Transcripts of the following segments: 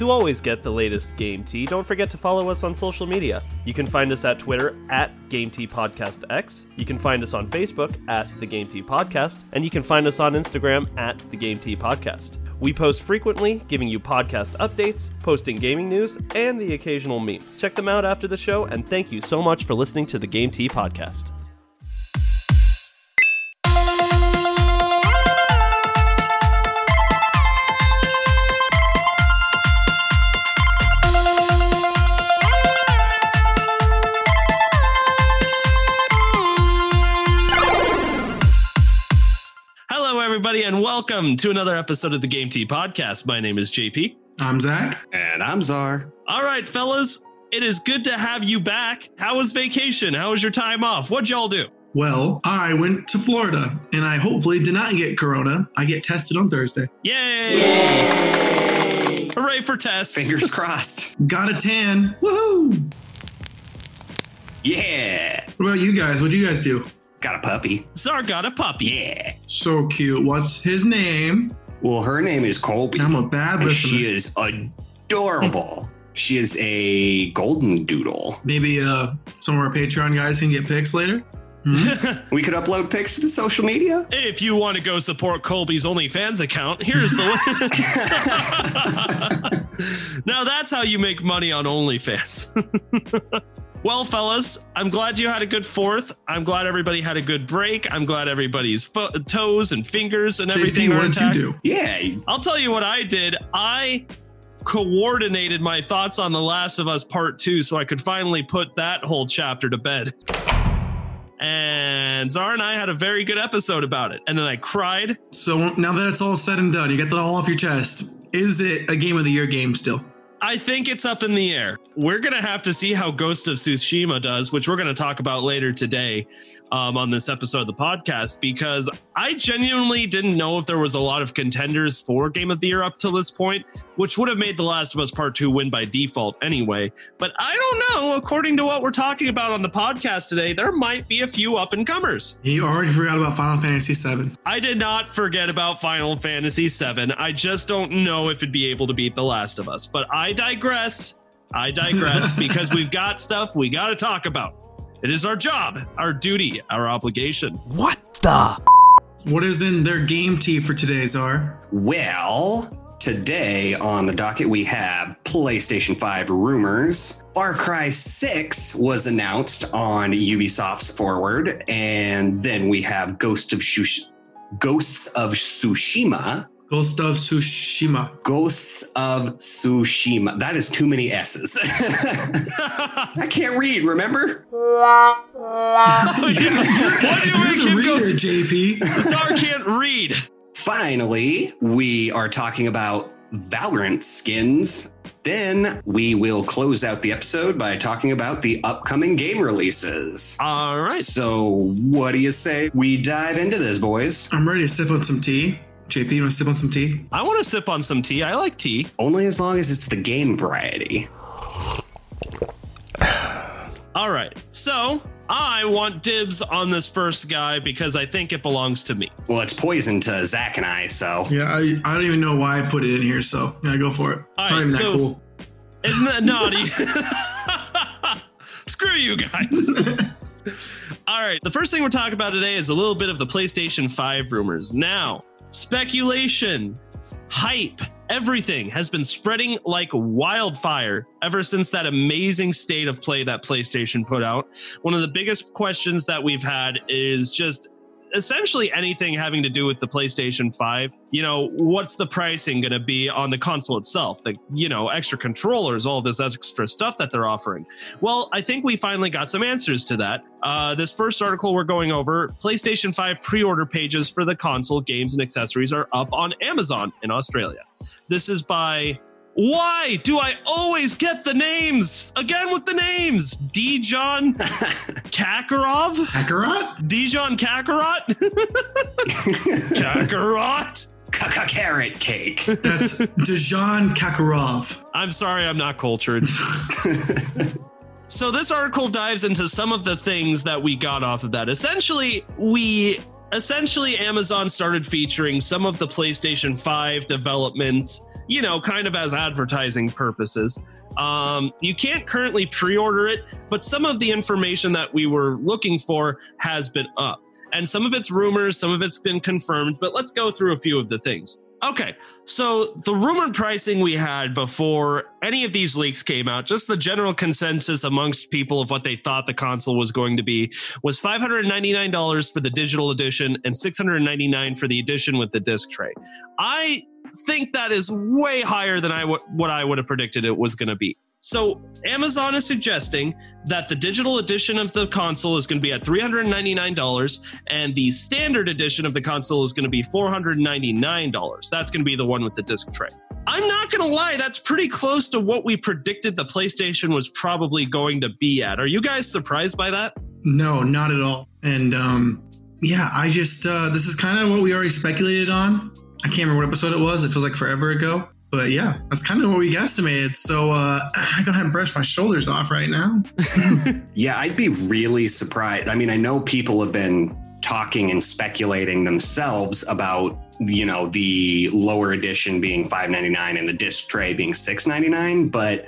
To always get the latest Game Tea, don't forget to follow us on social media. You can find us at Twitter at Game Tea Podcast X. You can find us on Facebook at The Game Tea Podcast, and you can find us on Instagram at The Game Tea Podcast. We post frequently, giving you podcast updates, posting gaming news, and the occasional meme. Check them out after the show, and thank you so much for listening to the Game Tea Podcast. Welcome to another episode of the Game Tea Podcast. My name is JP. I'm Zach. And I'm Czar. All right, fellas, it is good to have you back. How was vacation? How was your time off? What'd y'all do? Well, I went to Florida and I hopefully did not get corona. I get tested on Thursday. Yay! Hooray for tests. Fingers crossed. Got a tan. Woohoo! Yeah. What about you guys? What'd you guys do? Got a puppy. Czar got a puppy. Yeah. So cute. What's his name? Well, her name is Colby. I'm a bad and listener. she is adorable. she is a golden doodle. Maybe uh, some of our Patreon guys can get pics later. Hmm? We could upload pics to the social media. If you want to go support Colby's OnlyFans account, here's the link. now that's how you make money on OnlyFans. Well, fellas, I'm glad you had a good fourth. I'm glad everybody had a good break. I'm glad everybody's fo- toes and fingers and everything JP, are what did you do? Yeah. I'll tell you what I did. I coordinated my thoughts on The Last of Us Part 2 so I could finally put that whole chapter to bed. And Zara and I had a very good episode about it. And then I cried. So now that it's all said and done, you get that all off your chest. Is it a game of the year game still? I think it's up in the air. We're going to have to see how Ghost of Tsushima does, which we're going to talk about later today um, on this episode of the podcast, because I genuinely didn't know if there was a lot of contenders for Game of the Year up to this point, which would have made The Last of Us Part 2 win by default anyway. But I don't know. According to what we're talking about on the podcast today, there might be a few up and comers. You already forgot about Final Fantasy VII. I did not forget about Final Fantasy VII. I just don't know if it'd be able to beat The Last of Us. But I digress. I digress because we've got stuff we got to talk about. It is our job, our duty, our obligation. What the? What is in their game tea for today, Czar? Well, today on the docket we have PlayStation 5 rumors. Far Cry 6 was announced on Ubisoft's Forward, and then we have Ghost of Shush- Ghosts of Tsushima. Ghost of Tsushima. Ghosts of Tsushima. That is too many S's. I can't read, remember? Why do you make You're him the go? reader, JP. Czar can't read. Finally, we are talking about Valorant skins. Then we will close out the episode by talking about the upcoming game releases. All right. So, what do you say we dive into this, boys? I'm ready to sip on some tea. JP, you want to sip on some tea? I want to sip on some tea. I like tea. Only as long as it's the game variety. All right. So I want dibs on this first guy because I think it belongs to me. Well, it's poison to Zach and I, so Yeah, I, I don't even know why I put it in here, so yeah, go for it. All it's not right, even so- that cool. Isn't that naughty? Screw you guys. All right. The first thing we're talking about today is a little bit of the PlayStation 5 rumors. Now, speculation, hype, everything has been spreading like wildfire ever since that amazing state of play that PlayStation put out. One of the biggest questions that we've had is just essentially anything having to do with the PlayStation 5. You know, what's the pricing going to be on the console itself? The, you know, extra controllers, all this extra stuff that they're offering. Well, I think we finally got some answers to that. Uh, this first article we're going over PlayStation 5 pre order pages for the console, games, and accessories are up on Amazon in Australia. This is by. Why do I always get the names again with the names? Dijon Kakarov? Kakarot? Dijon Kakarot? Kakarot? Caca carrot cake. That's Dejan Kakarov. I'm sorry, I'm not cultured. so, this article dives into some of the things that we got off of that. Essentially, we essentially Amazon started featuring some of the PlayStation 5 developments, you know, kind of as advertising purposes. Um, you can't currently pre order it, but some of the information that we were looking for has been up. And some of it's rumors, some of it's been confirmed, but let's go through a few of the things. Okay, so the rumored pricing we had before any of these leaks came out, just the general consensus amongst people of what they thought the console was going to be, was $599 for the digital edition and $699 for the edition with the disc tray. I think that is way higher than I w- what I would have predicted it was going to be. So Amazon is suggesting that the digital edition of the console is going to be at $399 and the standard edition of the console is going to be $499. That's going to be the one with the disc tray. I'm not going to lie, that's pretty close to what we predicted the PlayStation was probably going to be at. Are you guys surprised by that? No, not at all. And um yeah, I just uh this is kind of what we already speculated on. I can't remember what episode it was. It feels like forever ago. But yeah, that's kind of what we guesstimated. So uh, I go ahead and brush my shoulders off right now. yeah, I'd be really surprised. I mean, I know people have been talking and speculating themselves about you know the lower edition being 599 and the disc tray being 699 but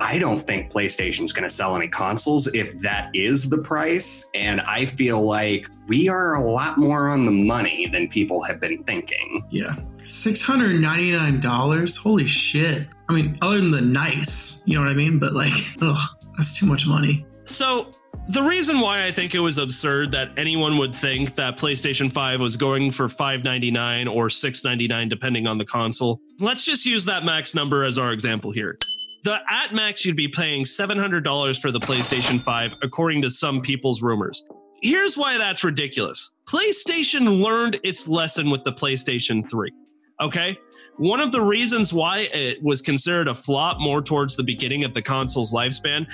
I don't think PlayStation's going to sell any consoles if that is the price. And I feel like we are a lot more on the money than people have been thinking. Yeah. $699? Holy shit. I mean, other than the nice, you know what I mean? But like, ugh, that's too much money. So the reason why I think it was absurd that anyone would think that PlayStation 5 was going for 599 or 699 depending on the console. Let's just use that max number as our example here the at max you'd be paying $700 for the PlayStation 5 according to some people's rumors. Here's why that's ridiculous. PlayStation learned its lesson with the PlayStation 3. Okay? One of the reasons why it was considered a flop more towards the beginning of the console's lifespan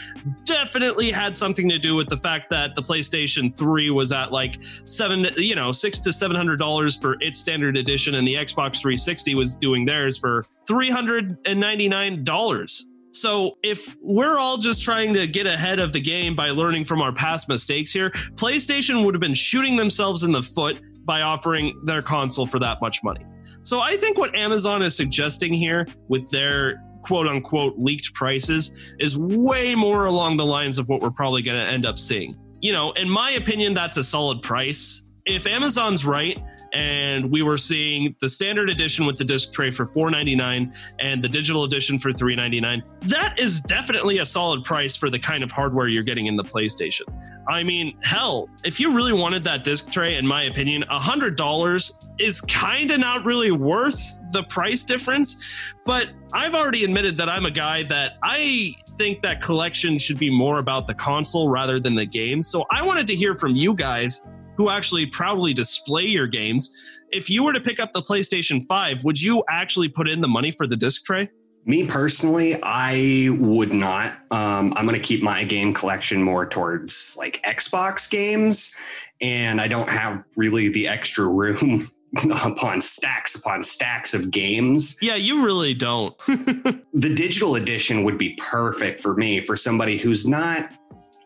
definitely had something to do with the fact that the PlayStation 3 was at like seven, you know, six to seven hundred dollars for its standard edition, and the Xbox 360 was doing theirs for three hundred and ninety nine dollars. So if we're all just trying to get ahead of the game by learning from our past mistakes here, PlayStation would have been shooting themselves in the foot by offering their console for that much money. So I think what Amazon is suggesting here with their quote unquote leaked prices is way more along the lines of what we're probably going to end up seeing. You know, in my opinion, that's a solid price. If Amazon's right and we were seeing the standard edition with the disc tray for 499 and the digital edition for 399 that is definitely a solid price for the kind of hardware you're getting in the playstation. I mean hell if you really wanted that disc tray in my opinion $100 is kind of not really worth the price difference but i've already admitted that i'm a guy that i think that collection should be more about the console rather than the game. So i wanted to hear from you guys who actually proudly display your games. If you were to pick up the PlayStation 5, would you actually put in the money for the disc tray? Me personally, I would not. Um, I'm going to keep my game collection more towards like Xbox games, and I don't have really the extra room upon stacks upon stacks of games. Yeah, you really don't. the digital edition would be perfect for me for somebody who's not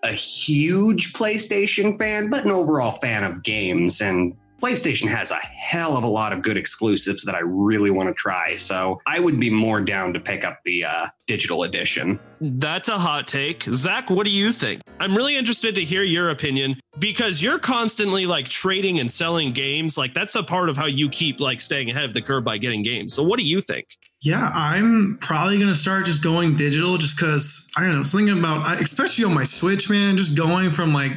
a huge PlayStation fan, but an overall fan of games. And PlayStation has a hell of a lot of good exclusives that I really want to try. So I would be more down to pick up the uh, digital edition. That's a hot take. Zach, what do you think? I'm really interested to hear your opinion because you're constantly like trading and selling games. Like that's a part of how you keep like staying ahead of the curve by getting games. So what do you think? Yeah, I'm probably gonna start just going digital, just because I don't know something about, especially on my Switch, man. Just going from like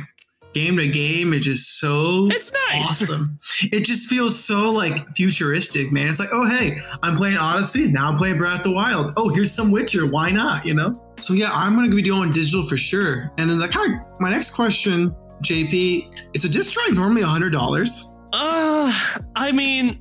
game to game is just so it's nice. awesome. It just feels so like futuristic, man. It's like, oh hey, I'm playing Odyssey, now I'm playing Breath of the Wild. Oh, here's some Witcher, why not? You know? So yeah, I'm gonna be doing digital for sure. And then that kind of my next question, JP, is a disc drive normally a hundred dollars? Uh I mean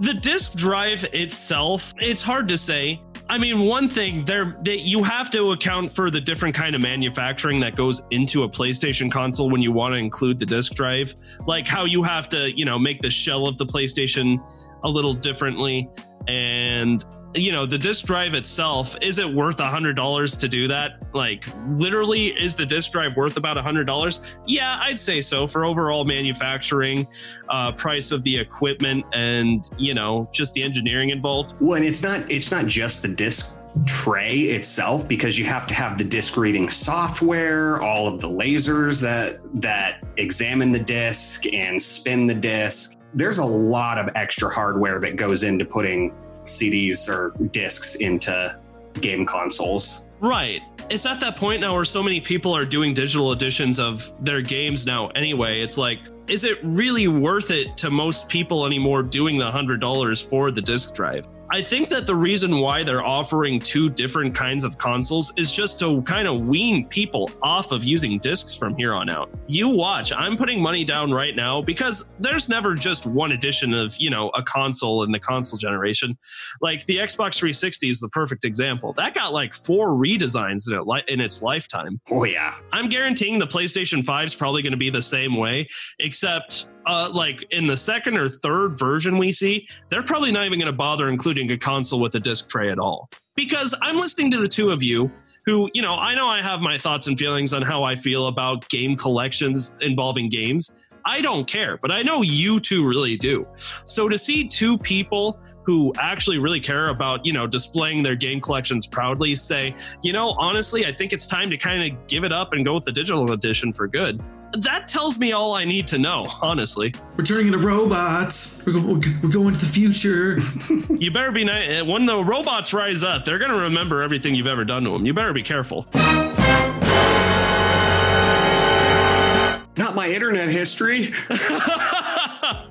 the disk drive itself, it's hard to say. I mean, one thing there that you have to account for the different kind of manufacturing that goes into a PlayStation console when you want to include the disk drive, like how you have to, you know, make the shell of the PlayStation a little differently. And you know, the disk drive itself, is it worth a hundred dollars to do that? Like, literally, is the disk drive worth about a hundred dollars? Yeah, I'd say so for overall manufacturing, uh, price of the equipment, and you know, just the engineering involved. Well, and it's not it's not just the disk tray itself because you have to have the disk reading software all of the lasers that that examine the disk and spin the disk there's a lot of extra hardware that goes into putting CDs or discs into game consoles. Right. It's at that point now where so many people are doing digital editions of their games now anyway. It's like, is it really worth it to most people anymore doing the $100 for the disk drive? I think that the reason why they're offering two different kinds of consoles is just to kind of wean people off of using discs from here on out. You watch, I'm putting money down right now because there's never just one edition of, you know, a console in the console generation. Like the Xbox 360 is the perfect example. That got like four redesigns in, it, in its lifetime. Oh, yeah. I'm guaranteeing the PlayStation 5 is probably going to be the same way, except uh, like in the second or third version we see, they're probably not even going to bother including a console with a disc tray at all. Because I'm listening to the two of you who, you know, I know I have my thoughts and feelings on how I feel about game collections involving games. I don't care, but I know you two really do. So to see two people who actually really care about, you know, displaying their game collections proudly say, you know, honestly, I think it's time to kind of give it up and go with the digital edition for good that tells me all I need to know, honestly. We're turning into robots. We're, go- we're going to the future. you better be nice. Eh, when the robots rise up, they're going to remember everything you've ever done to them. You better be careful. Not my internet history.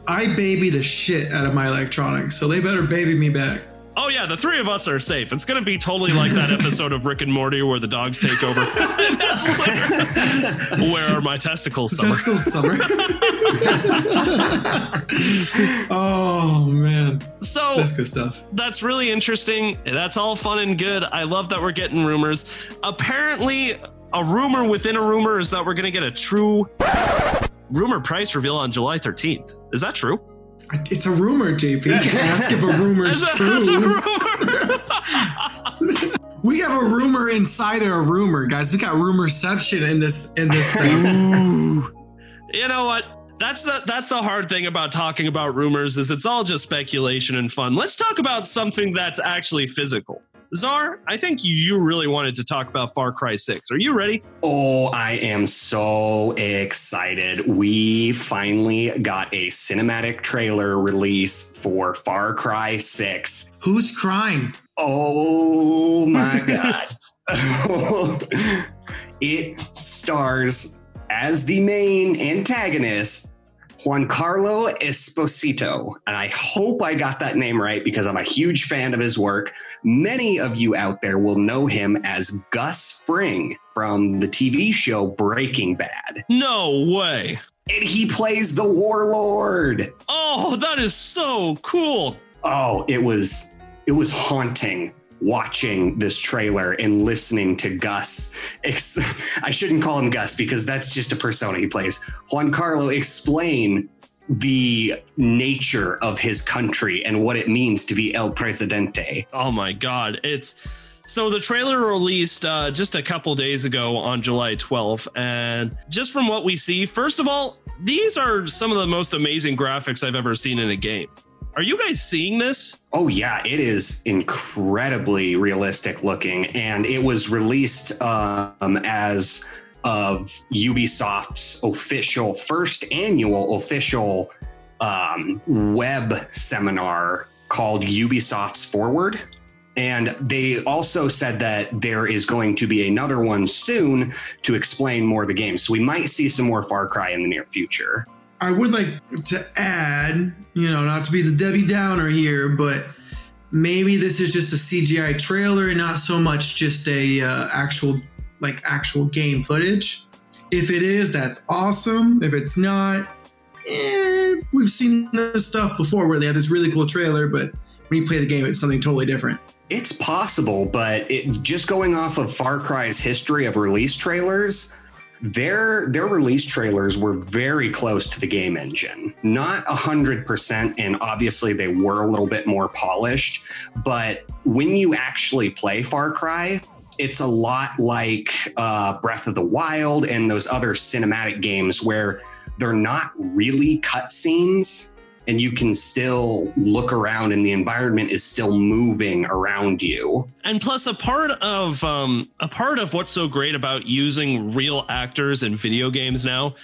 I baby the shit out of my electronics, so they better baby me back oh yeah, the three of us are safe. It's gonna be totally like that episode of Rick and Morty where the dogs take over. where are my testicles? Summer? Testicles summer. oh man. So that's good stuff. That's really interesting. That's all fun and good. I love that we're getting rumors. Apparently, a rumor within a rumor is that we're gonna get a true rumor price reveal on July 13th. Is that true? It's a rumor, JP. You can ask if a rumor is true. Rumor. we have a rumor inside of a rumor, guys. We got rumorception in this in this thing. you know what? That's the that's the hard thing about talking about rumors is it's all just speculation and fun. Let's talk about something that's actually physical. Czar, I think you really wanted to talk about Far Cry 6. Are you ready? Oh, I am so excited. We finally got a cinematic trailer release for Far Cry 6. Who's crying? Oh my God. it stars as the main antagonist Giancarlo Esposito. And I hope I got that name right because I'm a huge fan of his work. Many of you out there will know him as Gus Fring from the TV show Breaking Bad. No way. And he plays the warlord. Oh, that is so cool. Oh, it was it was haunting watching this trailer and listening to Gus. I shouldn't call him Gus because that's just a persona he plays. Giancarlo explain the nature of his country and what it means to be El Presidente. Oh my God. It's so the trailer released uh, just a couple days ago on July 12th. And just from what we see, first of all, these are some of the most amazing graphics I've ever seen in a game. Are you guys seeing this? Oh yeah, it is incredibly realistic looking, and it was released um, as of Ubisoft's official first annual official um, web seminar called Ubisoft's Forward. And they also said that there is going to be another one soon to explain more of the game. So we might see some more Far Cry in the near future. I would like to add, you know, not to be the Debbie Downer here, but maybe this is just a CGI trailer and not so much just a uh, actual like actual game footage. If it is, that's awesome. If it's not, eh, we've seen this stuff before where they have this really cool trailer, but when you play the game, it's something totally different. It's possible, but it, just going off of Far Cry's history of release trailers, their their release trailers were very close to the game engine. Not a hundred percent, and obviously they were a little bit more polished. But when you actually play Far Cry, it's a lot like uh, Breath of the Wild and those other cinematic games where they're not really cutscenes and you can still look around and the environment is still moving around you and plus a part of um, a part of what's so great about using real actors in video games now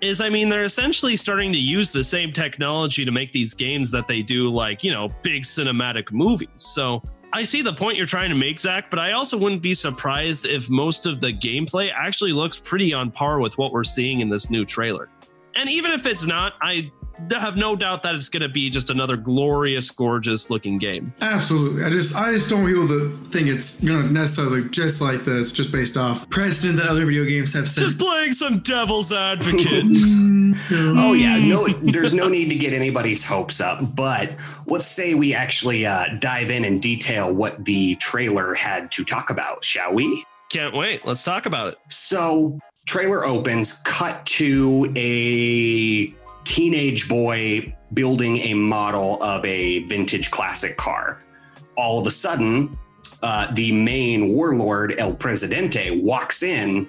is i mean they're essentially starting to use the same technology to make these games that they do like you know big cinematic movies so I see the point you're trying to make, Zach, but I also wouldn't be surprised if most of the gameplay actually looks pretty on par with what we're seeing in this new trailer. And even if it's not, I have no doubt that it's going to be just another glorious, gorgeous looking game. Absolutely. I just, I just don't feel the thing it's going to necessarily look just like this, just based off precedent that other video games have set. Just playing some devil's advocate. oh yeah, no, there's no need to get anybody's hopes up. But let's say we actually uh, dive in and detail what the trailer had to talk about, shall we? Can't wait. Let's talk about it. So trailer opens, cut to a teenage boy building a model of a vintage classic car. All of a sudden, uh, the main warlord, El Presidente, walks in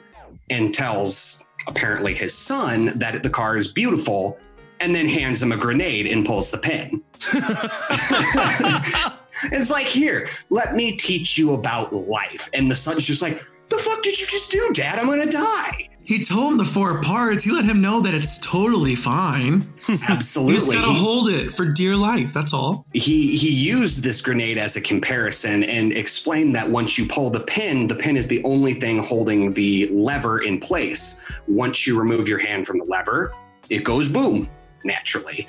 and tells apparently his son that the car is beautiful and then hands him a grenade and pulls the pin. it's like, here, let me teach you about life. And the son's just like, the fuck did you just do, dad? I'm gonna die. He told him the four parts. He let him know that it's totally fine. Absolutely. you just gotta He- hold it for dear life. That's all. he he used this grenade as a comparison and explained that once you pull the pin, the pin is the only thing holding the lever in place. Once you remove your hand from the lever, it goes boom naturally.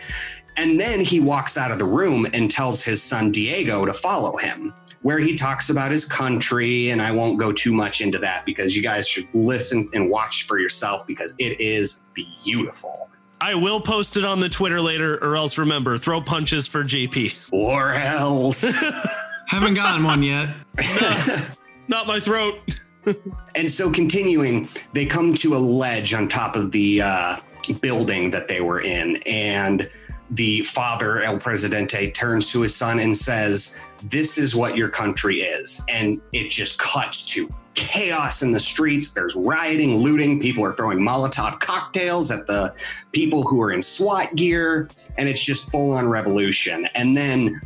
And then he walks out of the room and tells his son Diego to follow him, where he talks about his country. And I won't go too much into that because you guys should listen and watch for yourself because it is beautiful. I will post it on the Twitter later, or else remember, throw punches for JP. Or else. Haven't gotten one yet. Not my throat. And so, continuing, they come to a ledge on top of the uh, building that they were in. And the father, El Presidente, turns to his son and says, This is what your country is. And it just cuts to chaos in the streets. There's rioting, looting. People are throwing Molotov cocktails at the people who are in SWAT gear. And it's just full on revolution. And then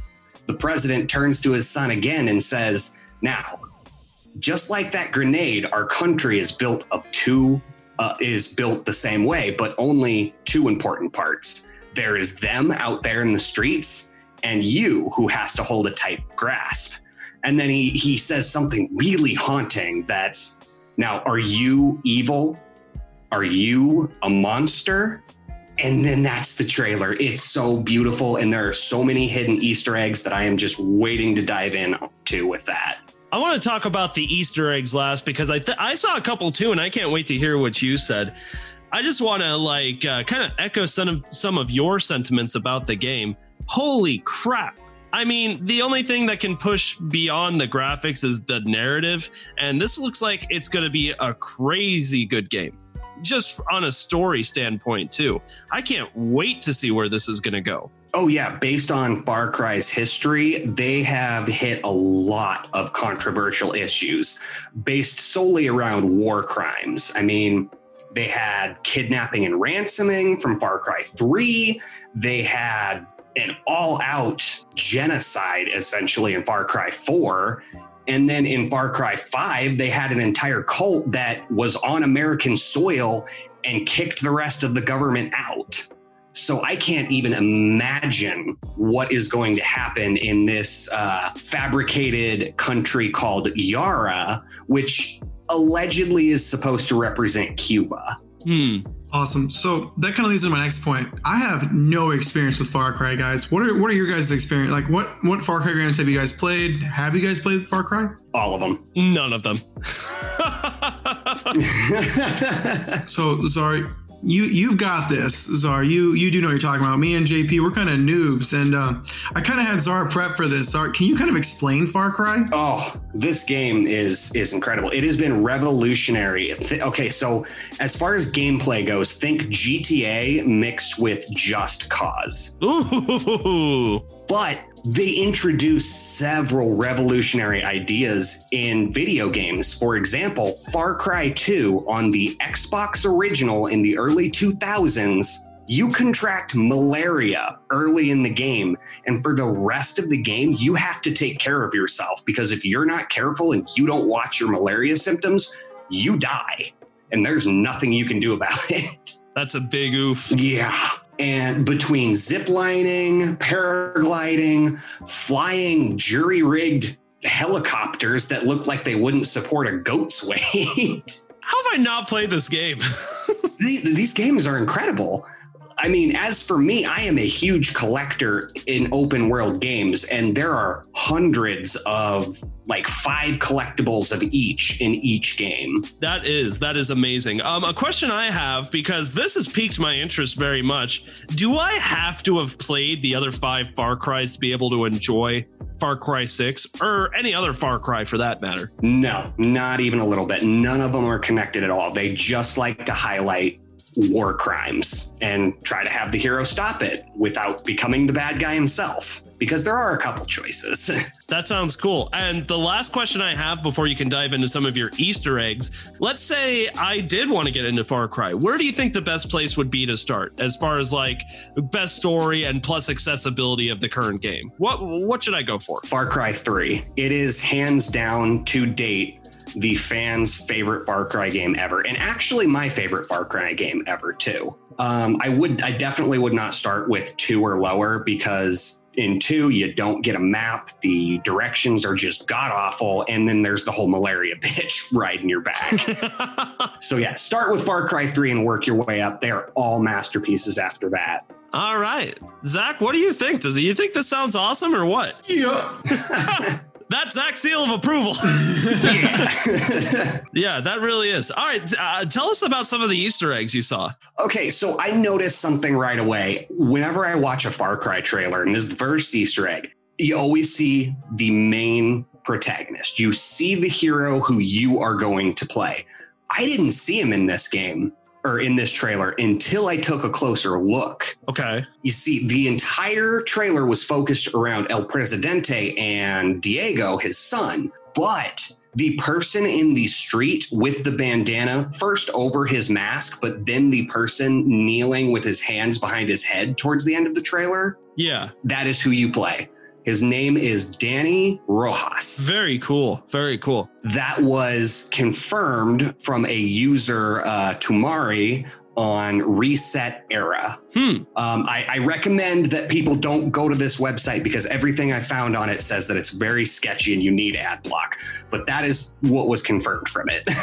the president turns to his son again and says, Now, just like that grenade, our country is built of two, uh, is built the same way, but only two important parts. There is them out there in the streets, and you who has to hold a tight grasp. And then he he says something really haunting. That's now, are you evil? Are you a monster? And then that's the trailer. It's so beautiful, and there are so many hidden Easter eggs that I am just waiting to dive in to with that. I want to talk about the Easter eggs last because I th- I saw a couple too, and I can't wait to hear what you said. I just want to like uh, kind of echo some of some of your sentiments about the game. Holy crap! I mean, the only thing that can push beyond the graphics is the narrative, and this looks like it's going to be a crazy good game, just on a story standpoint too. I can't wait to see where this is going to go. Oh yeah, based on Far Cry's history, they have hit a lot of controversial issues based solely around war crimes. I mean, they had kidnapping and ransoming from Far Cry 3. They had an all-out genocide essentially in Far Cry 4. And then in Far Cry 5, they had an entire cult that was on American soil and kicked the rest of the government out. So I can't even imagine what is going to happen in this uh, fabricated country called Yara, which allegedly is supposed to represent Cuba. Hmm. Awesome. So that kind of leads into my next point. I have no experience with Far Cry, guys. What are what are your guys' experience? Like, what what Far Cry games have you guys played? Have you guys played Far Cry? All of them. None of them. So, sorry, you you've got this, Czar. You you do know what you're talking about. Me and JP, we're kind of noobs, and uh, I kind of had Czar prep for this. Czar, can you kind of explain Far Cry? Oh, this game is is incredible. It has been revolutionary. Okay, so as far as gameplay goes, think GTA mixed with Just Cause. Ooh. but they introduced several revolutionary ideas in video games. For example, Far Cry 2 on the Xbox original in the early 2000s, you contract malaria early in the game. And for the rest of the game, you have to take care of yourself because if you're not careful and you don't watch your malaria symptoms, you die. And there's nothing you can do about it. That's a big oof. Yeah. And between ziplining, paragliding, flying jury rigged helicopters that look like they wouldn't support a goat's weight, How have I not played this game? these, these games are incredible. I mean, as for me, I am a huge collector in open world games, and there are hundreds of like five collectibles of each in each game. That is that is amazing. Um, a question I have because this has piqued my interest very much. Do I have to have played the other five Far Cries to be able to enjoy Far Cry Six or any other Far Cry for that matter? No, not even a little bit. None of them are connected at all. They just like to highlight war crimes and try to have the hero stop it without becoming the bad guy himself because there are a couple choices. That sounds cool. And the last question I have before you can dive into some of your Easter eggs, let's say I did want to get into Far Cry. Where do you think the best place would be to start as far as like best story and plus accessibility of the current game? What what should I go for? Far Cry 3. It is hands down to date the fans' favorite Far Cry game ever, and actually my favorite Far Cry game ever too. Um, I would, I definitely would not start with two or lower because in two you don't get a map, the directions are just god awful, and then there's the whole malaria bitch riding your back. so yeah, start with Far Cry 3 and work your way up. They are all masterpieces after that. All right. Zach, what do you think? Does you think this sounds awesome or what? Yeah. That's Zach's seal of approval. yeah. yeah, that really is. All right. Uh, tell us about some of the Easter eggs you saw. Okay, so I noticed something right away. Whenever I watch a Far Cry trailer, and this is the first Easter egg, you always see the main protagonist. You see the hero who you are going to play. I didn't see him in this game or in this trailer until I took a closer look. Okay. You see, the entire trailer was focused around El Presidente and Diego, his son, but the person in the street with the bandana first over his mask, but then the person kneeling with his hands behind his head towards the end of the trailer, Yeah. that is who you play. His name is Danny Rojas. Very cool. Very cool. That was confirmed from a user, uh, Tumari, on ResetEra. Hmm. Um, I, I recommend that people don't go to this website because everything I found on it says that it's very sketchy and you need ad block. But that is what was confirmed from it.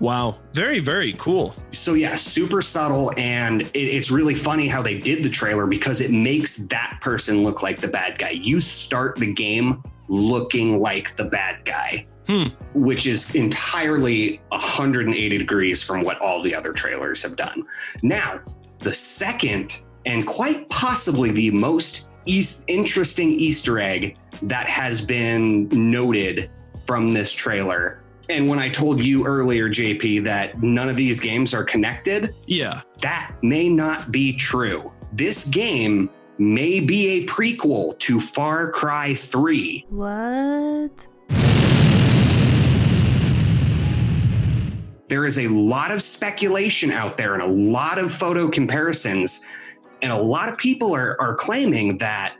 Wow. Very, very cool. so yeah, super subtle, and it, it's really funny how they did the trailer because it makes that person look like the bad guy. You start the game looking like the bad guy. Hmm. Which is entirely 180 degrees from what all the other trailers have done. Now, the second and quite possibly the most east, interesting Easter egg that has been noted from this trailer. And when I told you earlier, JP, that none of these games are connected, Yeah. that may not be true. This game may be a prequel to Far Cry 3. What? There is a lot of speculation out there and a lot of photo comparisons. And a lot of people are, are claiming that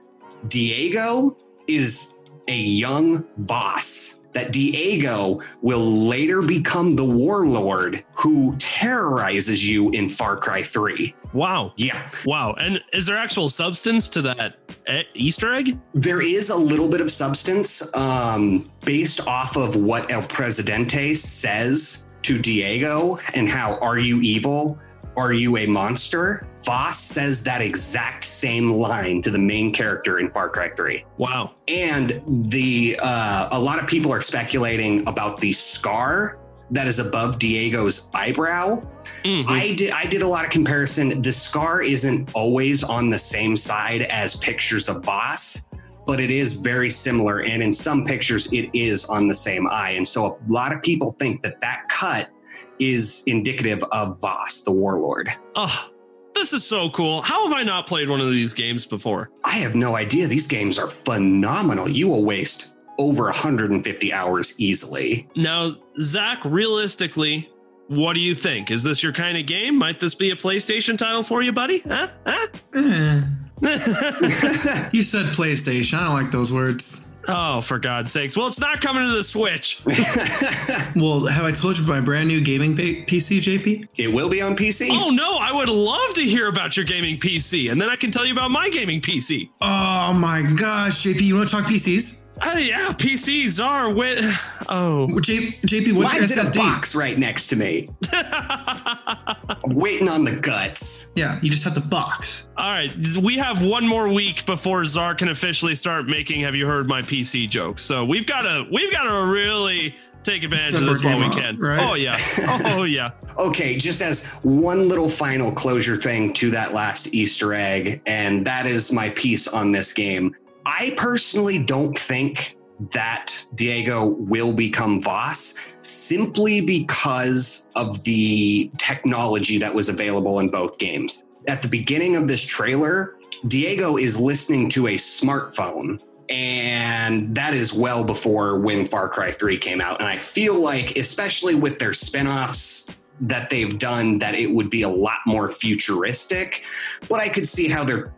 Diego is a young Vaas, that Diego will later become the warlord who terrorizes you in Far Cry 3. Wow. Yeah, Wow. And is there actual substance to that eh, Easter egg? there is a little bit of substance um, based off of what El Presidente says to Diego and how are you evil? Are you a monster? Vaas says that exact same line to the main character in Far Cry 3. Wow. And the uh, a lot of people are speculating about the scar that is above Diego's eyebrow. Mhm. I did I did a lot of comparison. The scar isn't always on the same side as pictures of Vaas, but it is very similar. And in some pictures, it is on the same eye. And so a lot of people think that that cut is indicative of Vaas, the warlord. Oh, this is so cool. How have I not played one of these games before? I have no idea. These games are phenomenal. You will waste over 150 hours easily. Now, Zach, realistically, what do you think? Is this your kind of game? Might this be a PlayStation title for you, buddy? Huh? Huh? Eh. You said PlayStation. I don't like those words. oh, for God's sakes. Well, it's not coming to the Switch. Well, have I told you about my brand new gaming pa- PC, JP? it will be on PC. Oh, no. I would love to hear about your gaming PC, and then I can tell you about my gaming PC. Oh my gosh, JP, you want to talk PCs? Oh, yeah. PCs are with. Oh. Well, J- JP, what's Why your is it a SSD? box right next to me? I'm waiting on the guts. Yeah, you just have the box. All right, we have one more week before Czar can officially start making "Have you heard my PC?" jokes. So we've got to we've got to really take advantage of this while we up, can. right? Oh yeah, oh yeah. Okay, just as one little final closure thing to that last Easter egg, and that is my piece on this game. I personally don't think that Diego will become Vaas simply because of the technology that was available in both games. At the beginning of this trailer, Diego is listening to a smartphone and that is well before when Far Cry 3 came out. And I feel like, especially with their spin-offs that they've done, that it would be a lot more futuristic. But I could see how they're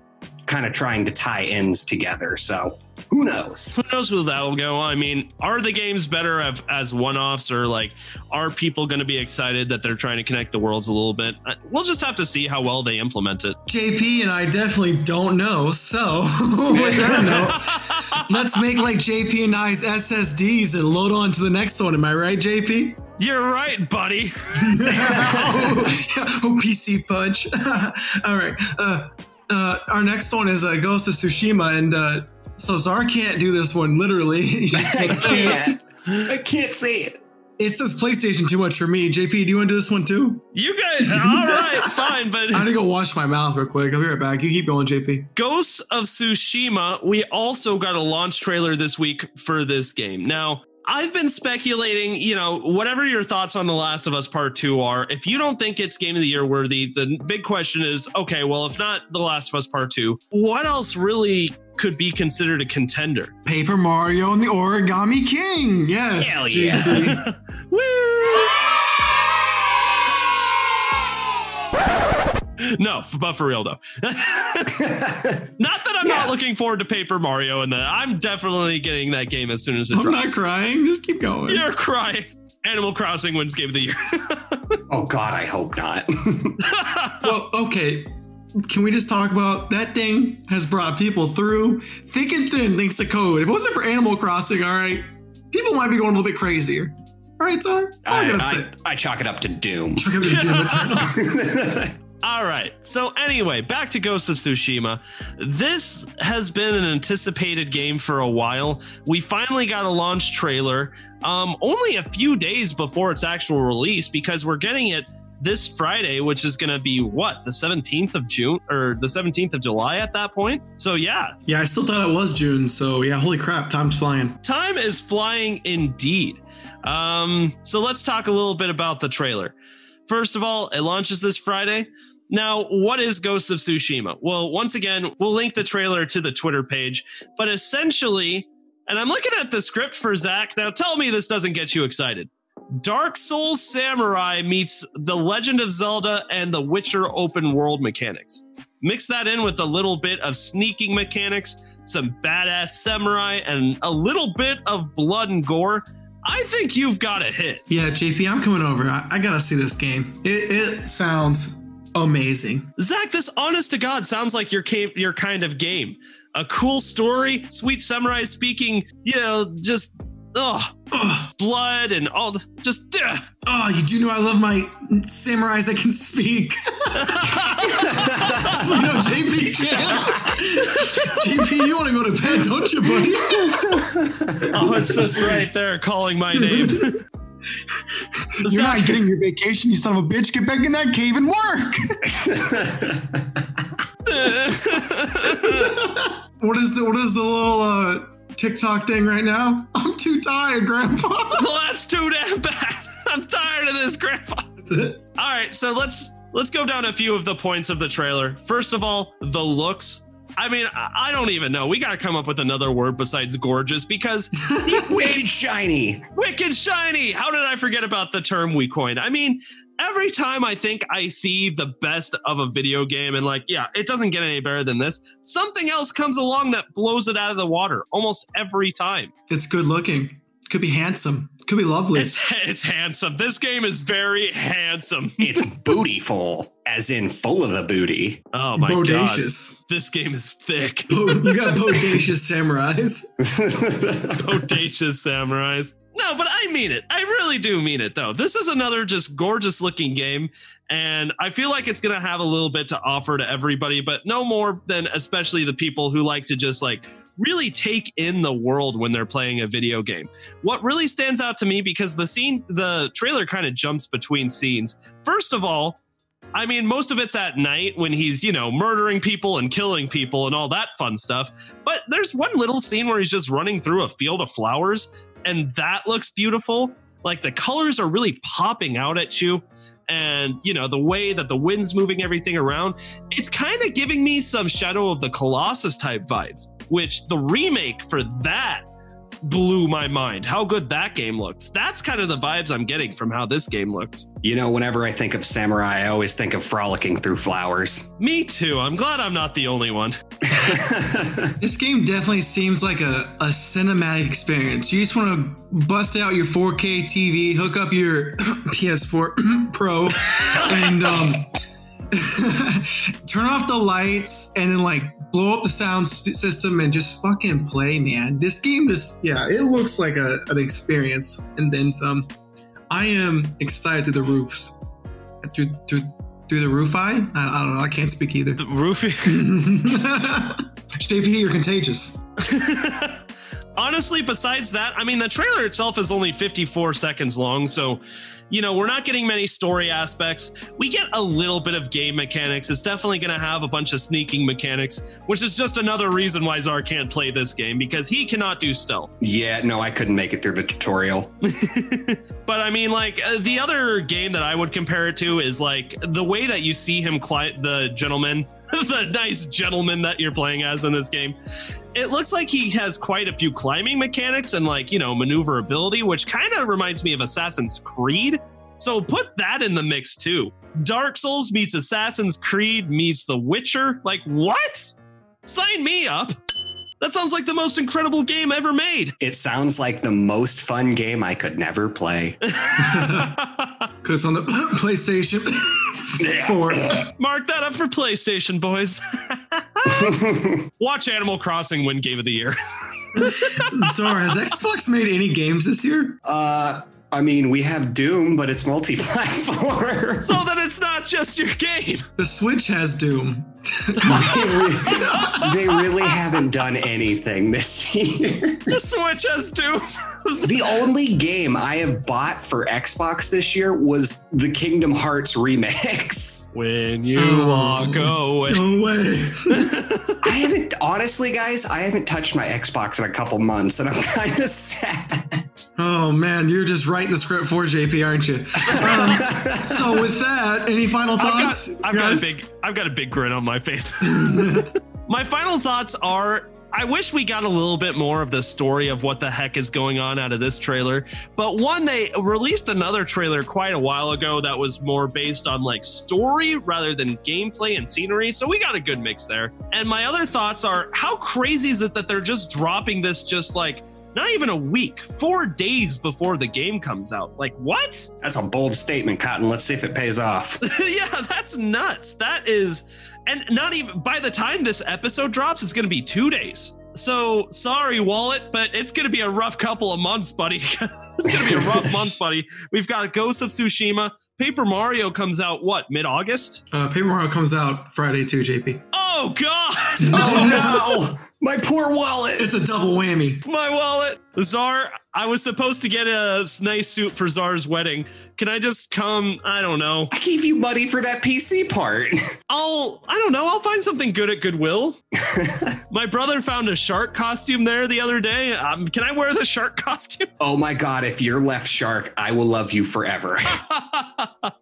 kind of trying to tie ends together. So who knows? Who knows where that will go? I mean, are the games better of, as one-offs, or like, are people going to be excited that they're trying to connect the worlds a little bit? We'll just have to see how well they implement it. JP and I definitely don't know. So, with that note, let's make like JP and I's SSDs and load on to the next one. Am I right, JP? You're right, buddy. oh, PC punch. All right. Uh, uh, our next one is uh, Ghost of Tsushima, and uh, so Czar can't do this one literally. I can't say it. can't. I can't say it. It says PlayStation too much for me. JP, do you want to do this one too? You guys, all right, fine, but I'm gonna go wash my mouth real quick. I'll be right back. You keep going, JP. Ghosts of Tsushima, we also got a launch trailer this week for this game. Now, I've been speculating, you know, whatever your thoughts on The Last of Us Part 2 are, if you don't think it's Game of the Year worthy, the big question is okay, well, if not The Last of Us Part 2, what else really could be considered a contender? Paper Mario and the Origami King. Yes. Hell yeah. Woo! No, but for real though. not that I'm not looking forward to Paper Mario and that I'm definitely getting that game as soon as it drops. I'm drops. not crying. Just keep going. You're crying. Animal Crossing wins Game of the Year. Oh God, I hope not. Well, okay. Can we just talk about that thing has brought people through thick and thin thanks to code. If it wasn't for Animal Crossing, all right, people might be going a little bit crazier. All right, Czar? That's all I, I, gotta say. I, I chalk it up to Doom. Chuck him in the Doom Eternal. All right. So anyway, back to Ghost of Tsushima. This has been an anticipated game for a while. We finally got a launch trailer, um, only a few days before its actual release, because we're getting it this Friday, which is going to be what the 17th of June or the 17th of July at that point. So yeah, yeah, I still thought it was June, so yeah, holy crap, time's flying. time is flying indeed. Um, so let's talk a little bit about the trailer. First of all, it launches this Friday. Now, what is Ghost of Tsushima? Well, once again, we'll link the trailer to the Twitter page, but essentially, and I'm looking at the script for Zach. Now, tell me this doesn't get you excited. Dark Souls Samurai meets The Legend of Zelda and The Witcher open world mechanics. Mix that in with a little bit of sneaking mechanics, some badass samurai, and a little bit of blood and gore. I think you've got a hit. Yeah, JP, I'm coming over. I, I gotta see this game. It, it sounds amazing. Zach, this honest to God sounds like your ca- your kind of game. A cool story, sweet samurai speaking, you know, just oh, Oh, blood and all the just uh. oh, you do know I love my samurais that can speak. so, you know, JP can't. JP, you want to go to bed, don't you, buddy? oh, it's just right there calling my name. You're not getting your vacation, you son of a bitch. Get back in that cave and work. what is the what is the little uh, TikTok thing right now? I'm too tired, Grandpa. well, that's too damn bad. I'm tired of this, Grandpa. That's it. All right, so let's let's go down a few of the points of the trailer. First of all, the looks. I mean, I I don't even know. We got to come up with another word besides gorgeous because Wicked shiny. wicked shiny. How did I forget about the term we coined? I mean, every time I think I see the best of a video game and like, yeah, it doesn't get any better than this, something else comes along that blows it out of the water almost every time. It's good looking. Could be handsome. Could be lovely. It's it's handsome. This game is very handsome. It's bootyful, as in full of the booty. Oh my god. bodacious. This game is thick. Bo- you got bodacious samurais. Bodacious samurais. No, but I mean it. I really do mean it, though. This is another just gorgeous looking game. And I feel like it's going to have a little bit to offer to everybody, but no more than especially the people who like to just like really take in the world when they're playing a video game. What really stands out to me because the scene, the trailer kind of jumps between scenes. First of all, I mean, most of it's at night when he's, you know, murdering people and killing people and all that fun stuff. But there's one little scene where he's just running through a field of flowers, and that looks beautiful. Like the colors are really popping out at you. And, you know, the way that the wind's moving everything around, it's kind of giving me some Shadow of the Colossus type vibes, which the remake for that blew my mind. How good that game looked. That's kind of the vibes I'm getting from how this game looks. you know, whenever I think of samurai, I always think of frolicking through flowers. Me too. I'm glad I'm not the only one. This game definitely seems like a, a cinematic experience. You just want to bust out your 4K TV, hook up your PS4 Pro, and um, turn off the lights, and then like blow up the sound system and just fucking play, man. This game just, yeah, it looks like a, an experience, and then some. I am excited to the roofs. Through, through, through the roof eye? I, I don't know. I can't speak either. The roofie. JP, you're contagious. Honestly, besides that, I mean, the trailer itself is only 54 seconds long. So, you know, we're not getting many story aspects. We get a little bit of game mechanics. It's definitely going to have a bunch of sneaking mechanics, which is just another reason why Czar can't play this game because he cannot do stealth. yeah, no, I couldn't make it through the tutorial. But I mean, like uh, the other game that I would compare it to is like the way that you see him climb the gentleman, the nice gentleman that you're playing as in this game. It looks like he has quite a few climbing mechanics and like you know maneuverability, which kind of reminds me of Assassin's Creed. So put that in the mix too. Dark Souls meets Assassin's Creed meets The Witcher. Like what? Sign me up. That sounds like the most incredible game ever made. It sounds like the most fun game I could never play. Because on the PlayStation 4, Mark that up for PlayStation, boys. Watch Animal Crossing win Game of the Year. Sorry, has Xbox made any games this year? uh, I mean, we have Doom, but it's multi-platform. so that it's not just your game. The Switch has Doom. they, re- they really haven't done anything this year. The Switch has Doom. The only game I have bought for Xbox this year was the Kingdom Hearts remix. when you Oh. walk away. No way. I haven't, honestly, guys, I haven't touched my Xbox in a couple months, and I'm kind of sad. Oh man, you're just writing the script for JP, aren't you? Um, so with that, any final I've got, thoughts? I've got a big I've got a big grin on my face. my final thoughts are I wish we got a little bit more of the story of what the heck is going on out of this trailer. But one, they released another trailer quite a while ago that was more based on like story rather than gameplay and scenery. So we got a good mix there. And my other thoughts are how crazy is it that they're just dropping this just like not even a week, four days before the game comes out? Like, what? That's a bold statement, Cotton. Let's see if it pays off. yeah, that's nuts. That is, and not even by the time this episode drops, it's going to be two days. So sorry, wallet, but it's going to be a rough couple of months, buddy. it's going to be a rough month, buddy. We've got Ghost of Tsushima. Paper Mario comes out what mid August? Uh, Paper Mario comes out Friday too, JP. Oh God! oh no! My poor wallet. It's a double whammy. My wallet, Czar. I was supposed to get a nice suit for Czar's wedding. Can I just come? I don't know. I gave you money for that PC part. I'll, I don't know. I'll find something good at Goodwill. My brother found a shark costume there the other day. Um, can I wear the shark costume? oh my god, if you're left shark, I will love you forever.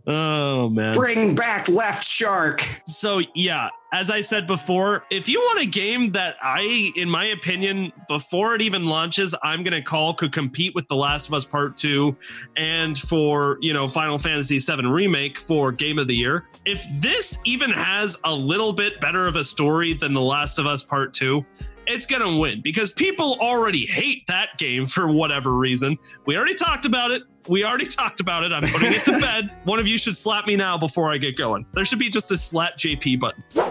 oh, man. Bring back left shark. So, yeah, as I said before, if you want a game that I, in my opinion, before it even launches, I'm going to call could compete with The Last of Us Part 2 and for, you know, Final Fantasy VII Remake for Game of the Year, if this even has a little bit better of a story than The Last of Us Part 2, it's going to win because people already hate that game for whatever reason. We already talked about it. We already talked about it. I'm putting it to bed. One of you should slap me now before I get going. There should be just a slap JP button.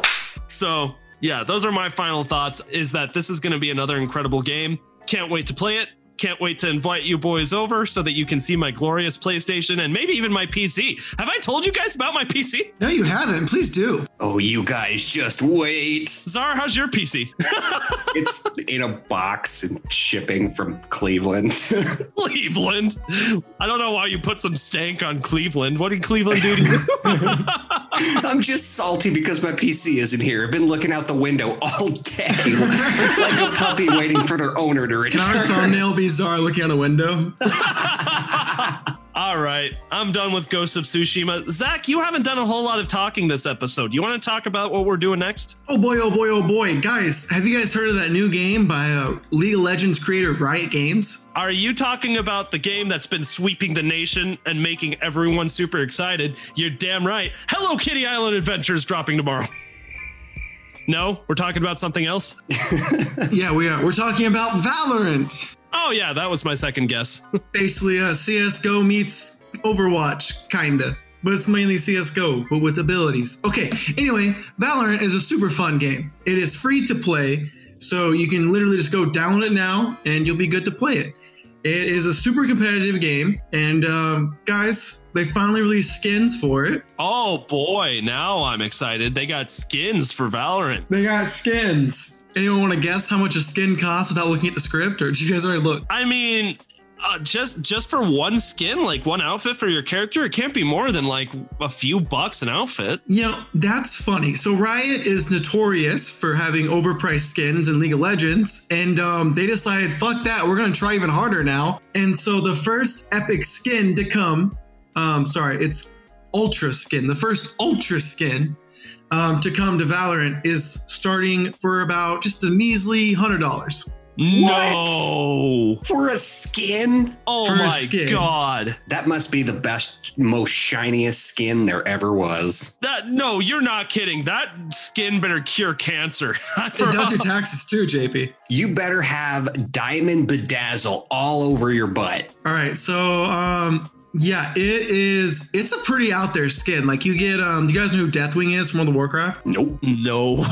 So, yeah, those are my final thoughts is that this is going to be another incredible game. Can't wait to play it. Can't wait to invite you boys over so that you can see my glorious PlayStation and maybe even my PC. Have I told you guys about my PC? No, you haven't. Please do. Oh, you guys just wait. Czar, how's your PC? It's in a box and shipping from Cleveland. Cleveland. I don't know why you put some stank on Cleveland. What did Cleveland do to you? I'm just salty because my PC isn't here. I've been looking out the window all day like a puppy waiting for their owner to Can our return. thumbnail be Czar looking out a window? All right, I'm done with Ghost of Tsushima. Zach, you haven't done a whole lot of talking this episode. You want to talk about what we're doing next? Oh boy, oh boy, oh boy. Guys, have you guys heard of that new game by uh, League of Legends creator Riot Games? Are you talking about the game that's been sweeping the nation and making everyone super excited? You're damn right. Hello Kitty Island Adventures dropping tomorrow. No, we're talking about something else. yeah, we are. We're talking about Valorant. Oh yeah, that was my second guess. Basically, uh, CSGO meets Overwatch, kinda. But it's mainly CSGO, but with abilities. Okay, anyway, Valorant is a super fun game. It is free to play, so you can literally just go download it now and you'll be good to play it. It is a super competitive game, and um, guys, they finally released skins for it. oh boy, now I'm excited. They got skins for Valorant. They got skins. Anyone want to guess how much a skin costs without looking at the script, or did you guys already look? I mean, uh, just just for one skin, like one outfit for your character, it can't be more than like a few bucks an outfit. You know, that's funny. So Riot is notorious for having overpriced skins in League of Legends, and um, they decided, fuck that, we're gonna try even harder now. And so the first epic skin to come, um, sorry, it's Ultra skin. The first Ultra skin um, to come to Valorant is starting for about just a measly hundred dollars. No. For a skin? Oh For my skin. god. That must be the best, most shiniest skin there ever was. That no, you're not kidding. That skin better cure cancer. It does your taxes too, JP. You better have diamond bedazzle all over your butt. All right, so um, yeah, it is. It's a pretty out there skin. Like you get, um, do you guys know who Deathwing is from World of Warcraft? Nope. no.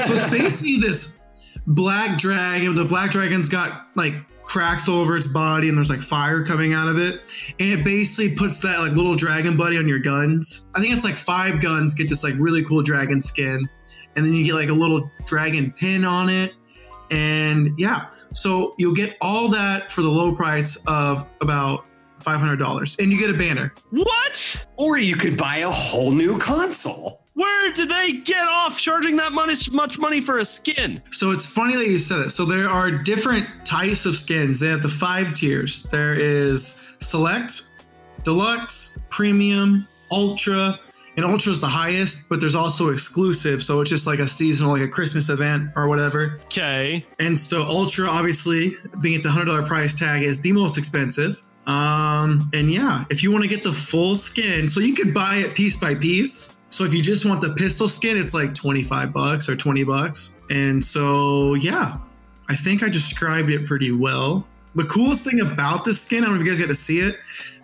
So it's basically this black dragon. The black dragon's got like cracks all over its body, and there's like fire coming out of it, and it basically puts that like little dragon buddy on your guns. I think it's like five guns get this like really cool dragon skin, and then you get like a little dragon pin on it, and yeah. So you'll get all that for the low price of about five hundred dollars, and you get a banner. what? Or you could buy a whole new console. Where did they get off charging that much much money for a skin? So it's funny that you said it. So there are different types of skins. They have the five tiers. There is select, deluxe, premium, ultra, and ultra is the highest, but there's also exclusive. So it's just like a seasonal, like a Christmas event or whatever. Okay. And so ultra, obviously, being at the hundred dollar price tag, is the most expensive. Um, and yeah, if you want to get the full skin, so you could buy it piece by piece. So if you just want the pistol skin, it's like 25 bucks or 20 bucks. And so yeah, I think I described it pretty well. The coolest thing about the skin, I don't know if you guys got to see it,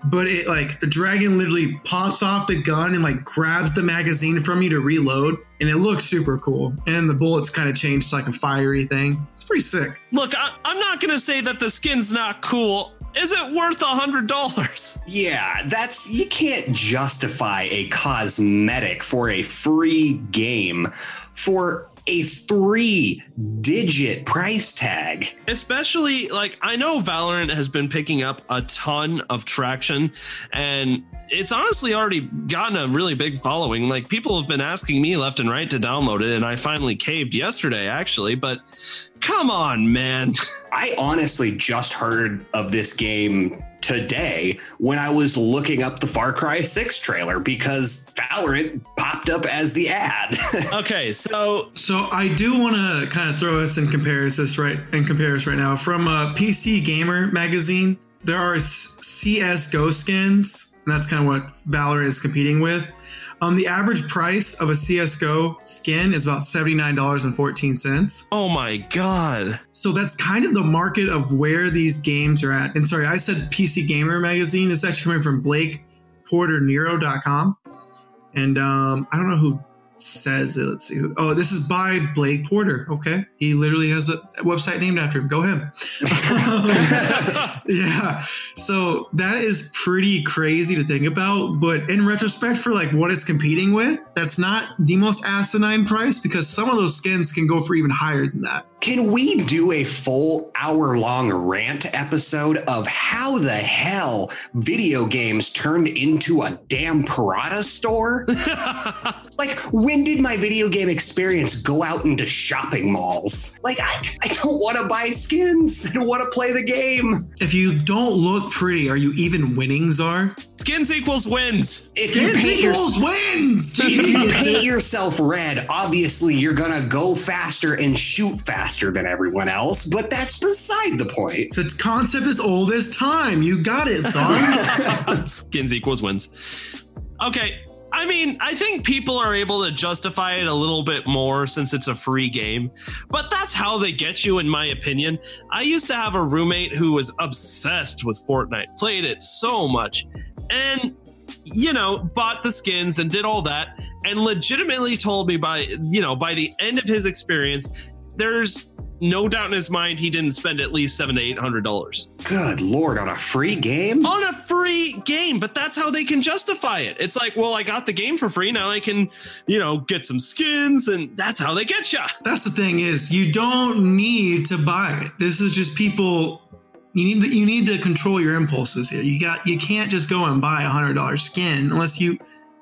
but it like the dragon literally pops off the gun and like grabs the magazine from you to reload, and it looks super cool. And the bullets kind of change to like a fiery thing. It's pretty sick. Look, I, I'm not gonna say that the skin's not cool. Is it worth a hundred dollars? Yeah, that's you can't justify a cosmetic for a free game for a three digit price tag. Especially like I know Valorant has been picking up a ton of traction and it's honestly already gotten a really big following. Like people have been asking me left and right to download it, and I finally caved yesterday, actually. But come on, man. I honestly just heard of this game today when I was looking up the Far Cry 6 trailer because Valorant popped up as the ad. okay, so so I do want to kind of throw us in comparison right in comparison right now from uh, a PC Gamer magazine. There are CS: CS:GO skins and that's kind of what Valorant is competing with. Um, the average price of a CS:GO skin is about seventy nine dollars and fourteen cents. Oh my god! So that's kind of the market of where these games are at. And sorry, I said PC Gamer magazine. It's actually coming from Blake Porter Neuro.com. And um, I don't know who says it. Let's see. Oh, this is by Blake Porter. Okay. He literally has a website named after him. Go him. yeah. So that is pretty crazy to think about. But in retrospect, for like what it's competing with, that's not the most asinine price because some of those skins can go for even higher than that. Can we do a full hour long rant episode of how the hell video games turned into a damn Prada store? like, when did my video game experience go out into shopping malls? Like, I, I don't want to buy skins. I don't want to play the game. If you don't look pretty, are you even winning, Czar? Skins equals wins. If Skins you equals your, wins. If you paint yourself red, obviously you're gonna go faster and shoot faster than everyone else. But that's beside the point. So it's concept as old as time. You got it, son. Skins equals wins. Okay, I mean, I think people are able to justify it a little bit more since it's a free game, but that's how they get you, in my opinion. I used to have a roommate who was obsessed with Fortnite, played it so much, and you know, bought the skins and did all that, and legitimately told me by, you know, by the end of his experience, there's no doubt in his mind he didn't spend at least seven to eight hundred dollars. Good lord, on a free game? On a free game, but that's how they can justify it. It's like, well, I got the game for free. Now I can, you know, get some skins, and that's how they get you. That's the thing is, you don't need to buy it. This is just people. You need to, you need to control your impulses here. You got you can't just go and buy a hundred dollar skin unless you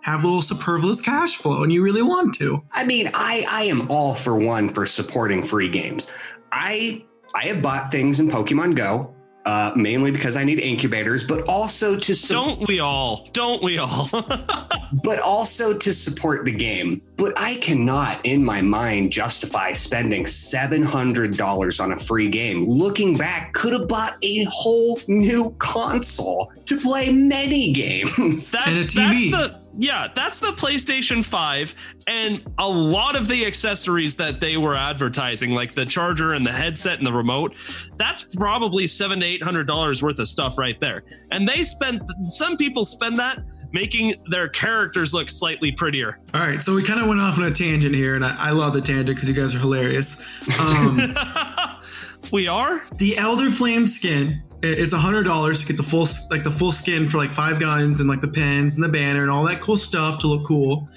have a little superfluous cash flow and you really want to. I mean, I I am all for one for supporting free games. I I have bought things in Pokemon Go. Uh, mainly because I need incubators, but also to su- don't we all? Don't we all? but also to support the game. But I cannot, in my mind, justify spending seven hundred dollars on a free game. Looking back, could have bought a whole new console to play many games. That's, and a TV. That's the yeah, that's the PlayStation 5 and a lot of the accessories that they were advertising, like the charger and the headset and the remote. That's probably seven to eight hundred dollars worth of stuff right there. And they spent some people spend that making their characters look slightly prettier. All right, so we kind of went off on a tangent here, and I, I love the tangent because you guys are hilarious. Um, we are the Elderflame skin it's a hundred dollars to get the full like the full skin for like five guns and like the pins and the banner and all that cool stuff to look cool.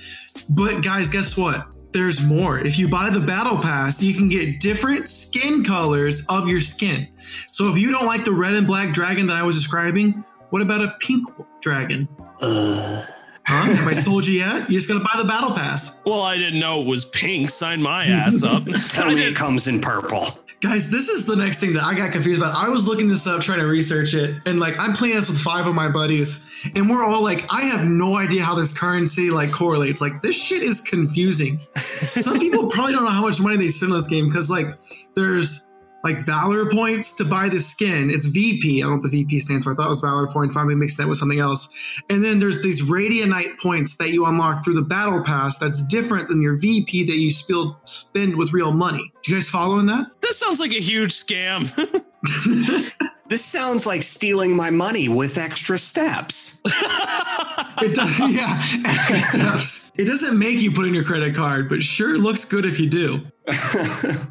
But guys, guess what? There's more. If you buy the battle pass, you can get different skin colors of your skin. So if you don't like the red and black dragon that I was describing, what about a pink dragon? Uh. Huh? Have I sold you yet? You just gotta buy the battle pass. Well, I didn't know it was pink. Sign my ass up. Tell me it comes in purple. Guys, this is the next thing that I got confused about. I was looking this up, trying to research it, and like I'm playing this with five of my buddies, and we're all like, I have no idea how this currency like correlates. Like this shit is confusing. Some people probably don't know how much money they spend on this game because like there's like Valor points to buy the skin. It's VP. I don't know what the VP stands for. I thought it was Valor points. I'm mixing that with something else. And then there's these Radianite points that you unlock through the Battle Pass that's different than your VP that you spill, spend with real money. Do you guys follow in that? This sounds like a huge scam. this sounds like stealing my money with extra steps. it does, yeah, extra steps. It doesn't make you put in your credit card, but sure looks good if you do.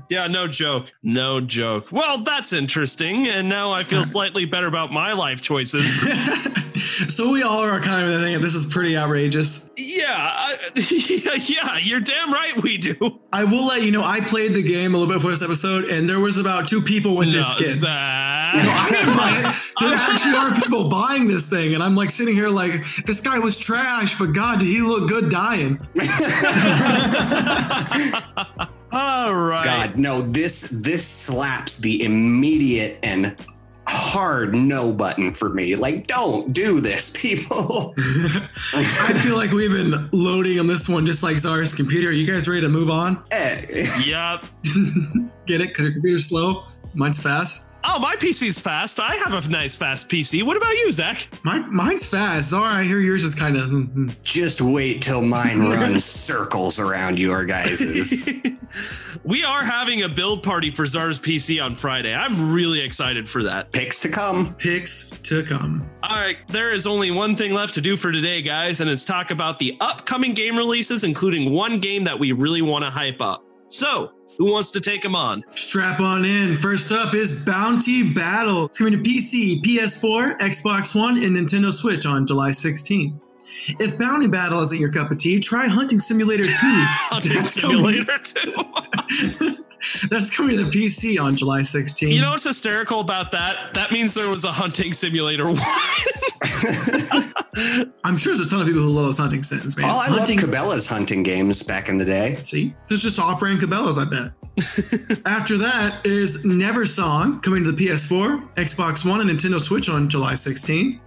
Yeah, no joke. No joke. Well, that's interesting. And now I feel slightly better about my life choices. so we all are kind of thinking this is pretty outrageous. Yeah, I, yeah, you're damn right we do. I will let you know I played the game a little bit for this episode, and there was about two people with this skin. Zach. No, I didn't buy it. There actually are people buying this thing, and I'm like sitting here like, this guy was trash, but God, did he look good dying? All right. God, no, this this slaps the immediate and hard no button for me. Like, don't do this, people. I feel like we've been loading on this one just like Czar's computer. Are you guys ready to move on? Eh, Yep. Get it? Because your computer's slow. Mine's fast. Oh, my PC's fast. I have a nice fast PC. What about you, Zach? My, mine's fast. Zara, I hear yours is kind of. Hmm, hmm. Just wait till mine runs circles around your guys's. we are having a build party for Czar's PC on Friday. I'm really excited for that. Picks to come. Picks to come. All right, there is only one thing left to do for today, guys, and it's talk about the upcoming game releases, including one game that we really want to hype up. So, who wants to take them on? Strap on in. First up is Bounty Battle. It's coming to PC, PS4, Xbox One, and Nintendo Switch on July 16th. If Bounty Battle isn't your cup of tea, try Hunting Simulator 2. Hunting That's coming- Simulator 2. That's coming to PC on July 16th. you know what's hysterical about that? That means there was a Hunting Simulator 1. I'm sure there's a ton of people who love those hunting sims, man. Oh, I hunting, loved Cabela's hunting games back in the day. See, there's just off-brand Cabela's, I bet. After that is Neversong coming to the PS4, Xbox One, and Nintendo Switch on July 16th.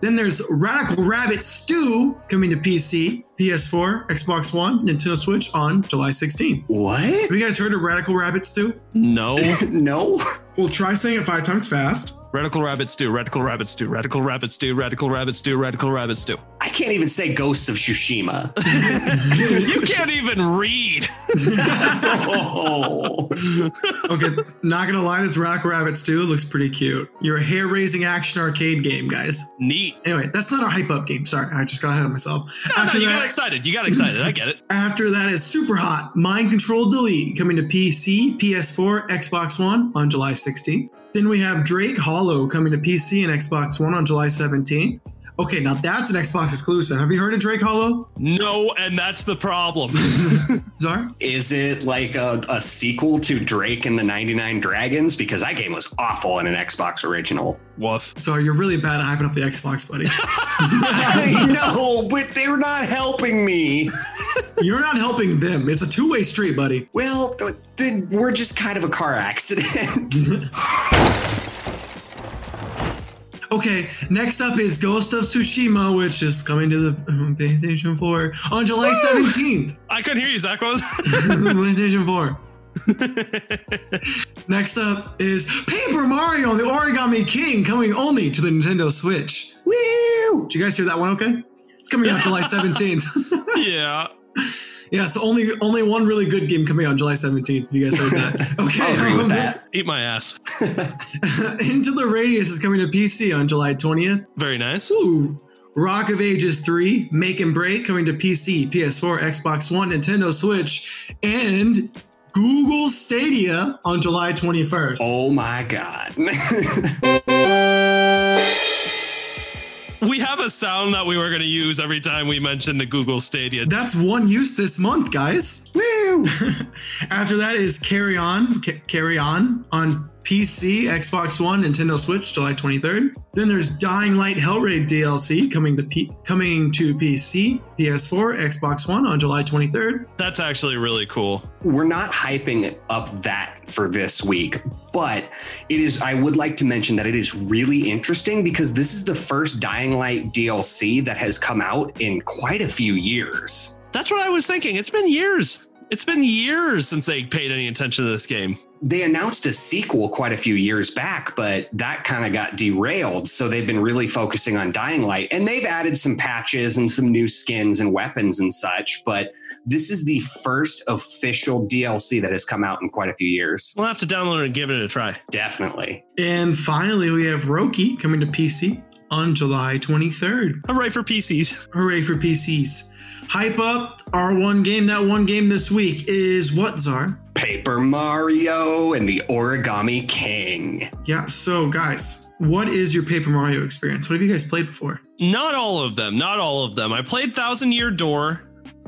Then there's Radical Rabbit Stew coming to PC, PS4, Xbox One, Nintendo Switch on July 16th. What? Have you guys heard of Radical Rabbit Stew? no. no. Well, try saying it five times fast. Radical Rabbit Stew, Radical Rabbit Stew, Radical Rabbit Stew, Radical Rabbit Stew, Radical Rabbit Stew. I can't even say Ghosts of Tsushima. you can't even read. oh. Okay, not gonna lie, this Rock Rabbit Stew looks pretty cute. You're a hair-raising action arcade game, guys. Neat. Anyway, that's not our hype up game. Sorry, I just got ahead of myself. No, After no, you that, got excited. You got excited. I get it. After that is Superhot Mind Control Delete coming to PC, PS4, Xbox One on July 16th. Then we have Drake Hollow coming to PC and Xbox One on July 17th. Okay, now that's an Xbox exclusive. Have you heard of Drake Hollow? No, and that's the problem. Czar? Is it like a, a sequel to Drake and the 99 Dragons? Because that game was awful in an Xbox original. Woof. Sorry, you're really bad at hyping up the Xbox, buddy. I know, but they're not helping me. you're not helping them. It's a two way street, buddy. Well, then we're just kind of a car accident. Okay, next up is Ghost of Tsushima, which is coming to the PlayStation 4 on July 17th. I couldn't hear you, Zach. What was PlayStation 4. Next up is Paper Mario and the Origami King coming only to the Nintendo Switch. Woo! Did you guys hear that one okay? It's coming out July 17th. yeah. Yeah, so only only one really good game coming out on July 17th. You guys heard that. Okay. I'll agree with um, that. Eat my ass. Into the Radius is coming to PC on July 20th. Very nice. Ooh. Rock of Ages 3, Make and Break coming to PC, PS4, Xbox One, Nintendo Switch, and Google Stadia on July 21st. Oh my god. have a sound that we were going to use every time we mention the Google Stadia. That's one use this month, guys. Woo! After that is Carrion, Ca- Carrion on PC, Xbox One, Nintendo Switch, July 23rd. Then there's Dying Light Hellraid DLC coming to P- coming to PC, PS4, Xbox One on July 23rd. That's actually really cool. We're not hyping up that for this week, but it is. I would like to mention that it is really interesting because this is the first Dying Light DLC that has come out in quite a few years. That's what I was thinking. It's been years. It's been years since they paid any attention to this game. They announced a sequel quite a few years back, but that kind of got derailed. So they've been really focusing on Dying Light and they've added some patches and some new skins and weapons and such. But this is the first official DLC that has come out in quite a few years. We'll have to download it and give it a try. Definitely. And finally, we have Roki coming to PC on July 23rd. Hooray for PCs. Hooray for PCs. Hype up our one game. That one game this week is what, Czar? Paper Mario and the Origami King. Yeah. So, guys, what is your Paper Mario experience? What have you guys played before? Not all of them. Not all of them. I played Thousand Year Door.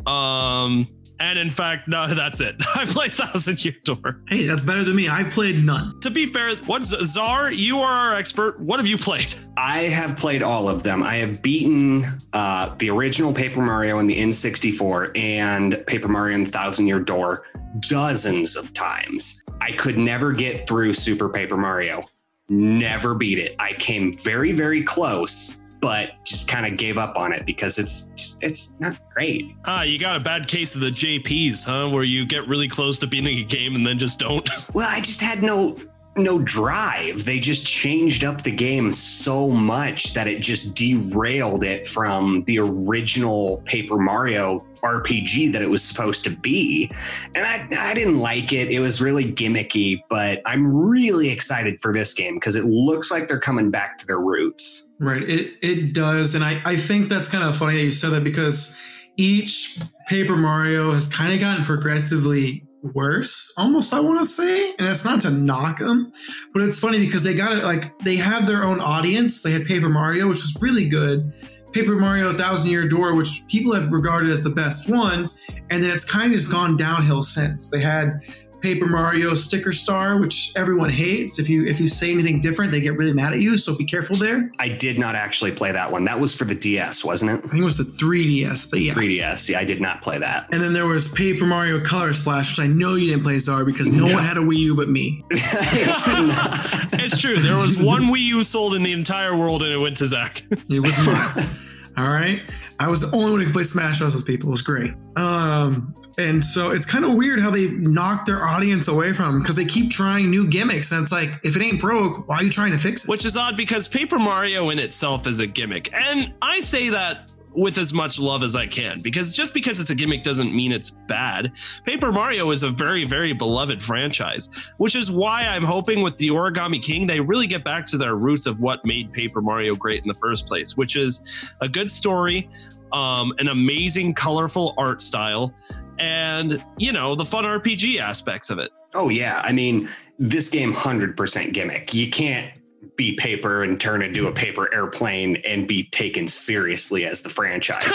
Um, and in fact, no, that's it. I played Thousand Year Door. Hey, that's better than me. I played none. To be fair, what's Czar? You are our expert. What have you played? I have played all of them. I have beaten uh, the original Paper Mario and the N64 and Paper Mario and Thousand Year Door dozens of times. I could never get through Super Paper Mario. Never beat it. I came very, very close, but just kind of gave up on it because it's just, it's not great. Ah, you got a bad case of the JPs, huh? Where you get really close to beating a game and then just don't. Well, I just had no no drive. They just changed up the game so much that it just derailed it from the original Paper Mario RPG that it was supposed to be. And I, I didn't like it. It was really gimmicky, but I'm really excited for this game because it looks like they're coming back to their roots. Right. It it does. And I, I think that's kind of funny that you said that because each Paper Mario has kind of gotten progressively worse almost i want to say and that's not to knock them but it's funny because they got it like they had their own audience. They had paper mario which was really good paper mario thousand year door which people have regarded as the best one and then it's kind of just gone downhill since. They had Paper Mario Sticker Star, which everyone hates. If you if you say anything different, they get really mad at you. So be careful there. I did not actually play that one. That was for the DS, wasn't it? I think it was the 3DS, but yes. 3DS. Yeah, I did not play that. And then there was Paper Mario Color Splash, which I know you didn't play Czar because no, one had a Wii U but me. it's true. There was one Wii U sold in the entire world, and it went to Zach. It was mine. All right. I was the only one who could play Smash Bros with people. It was great. Um, and so it's kind of weird how they knock their audience away from because they keep trying new gimmicks. And it's like, if it ain't broke, why are you trying to fix it? Which is odd because Paper Mario in itself is a gimmick. And I say that with as much love as I can because just because it's a gimmick doesn't mean it's bad. Paper Mario is a very, very beloved franchise, which is why I'm hoping with the Origami King, they really get back to their roots of what made Paper Mario great in the first place, which is a good story, um, an amazing, colorful art style, and, you know, the fun RPG aspects of it. Oh, yeah. I mean, this game, 100% gimmick. You can't be paper and turn into a paper airplane and be taken seriously as the franchise.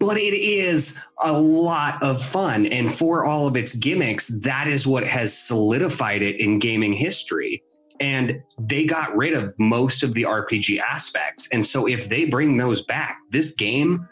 but it is a lot of fun. And for all of its gimmicks, that is what has solidified it in gaming history. And they got rid of most of the RPG aspects. And so if they bring those back, this game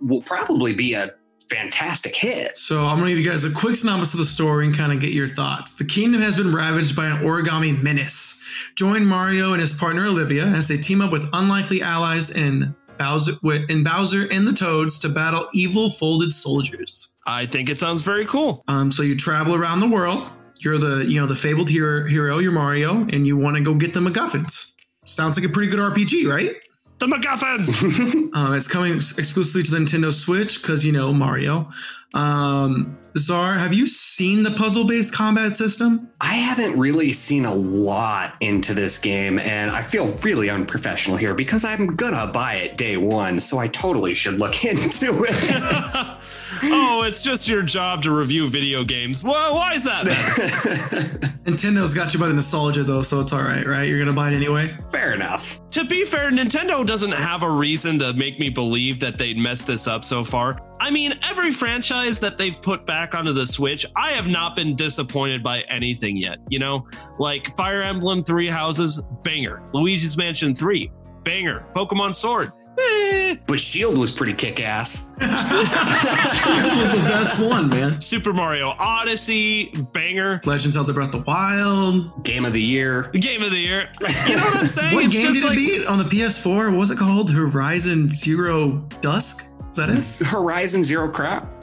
will probably be a fantastic hit. So I'm gonna give you guys a quick synopsis of the story and kind of get your thoughts. The kingdom has been ravaged by an origami menace. Join Mario and his partner Olivia as they team up with unlikely allies in Bowser, in Bowser and the Toads to battle evil folded soldiers. I think it sounds very cool. Um, so you travel around the world. You're the you know the fabled hero, hero you're Mario, and you want to go get the MacGuffins. Sounds like a pretty good RPG, right? The MacGuffins. um, it's coming exclusively to the Nintendo Switch because you know Mario. Um, Czar, have you seen the puzzle based combat system? I haven't really seen a lot into this game, and I feel really unprofessional here because I'm gonna buy it day one, so I totally should look into it. oh, it's just your job to review video games. Well, why is that? Nintendo's got you by the nostalgia, though, so it's all right, right? You're gonna buy it anyway. Fair enough. To be fair, Nintendo doesn't have a reason to make me believe that they'd mess this up so far. I mean, every franchise that they've put back onto the Switch, I have not been disappointed by anything yet. You know, like Fire Emblem Three Houses, banger. Luigi's Mansion 3, banger. Pokemon Sword, eh. But Shield was pretty kick ass. Shield was the best one, man. Super Mario Odyssey, banger. Legends of the Breath of the Wild. Game of the year. Game of the year. You know what I'm saying? what It's game just did like- it beat on the PS4? What was it called? Horizon Zero Dusk? Is that it? Horizon Zero Crap.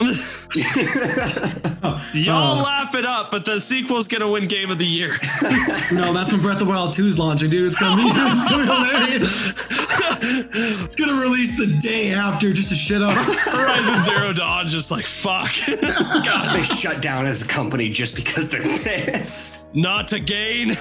Y'all Uh, laugh it up, but the sequel's gonna win Game of the Year. No, that's when Breath of the Wild 2 is launching, dude. It's gonna be, it's gonna be hilarious. It's gonna release the day after just to shit up. Horizon Zero Dawn, just like fuck. God, they shut down as a company just because they're pissed. not to gain.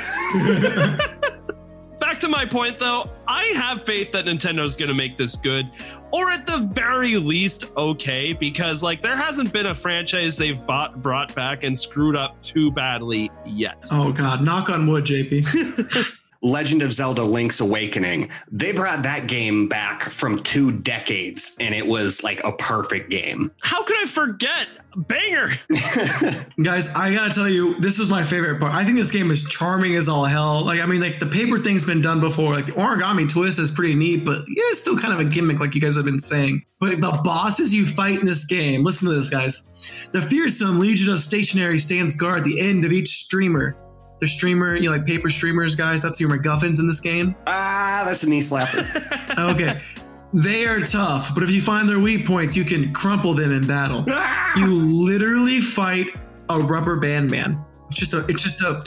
Back to my point though, I have faith that Nintendo's going to make this good, or at the very least, okay, because like there hasn't been a franchise they've bought, brought back and screwed up too badly yet. Oh God, knock on wood, JP. Legend of Zelda Link's Awakening. They brought that game back from two decades and it was like a perfect game. How could I forget? Banger. Guys, I gotta tell you, this is my favorite part. I think this game is charming as all hell. Like, I mean, like the paper thing's been done before. Like the origami twist is pretty neat, but yeah, it's still kind of a gimmick, like you guys have been saying. But the bosses you fight in this game, listen to this, guys. The fearsome Legion of Stationary stands guard at the end of each streamer. The streamer, you know, like paper streamers, guys. That's your MacGuffins in this game. Ah, that's a knee slapper. Okay. They are tough, but if you find their weak points, you can crumple them in battle. You literally fight a rubber band man. It's just a it's just a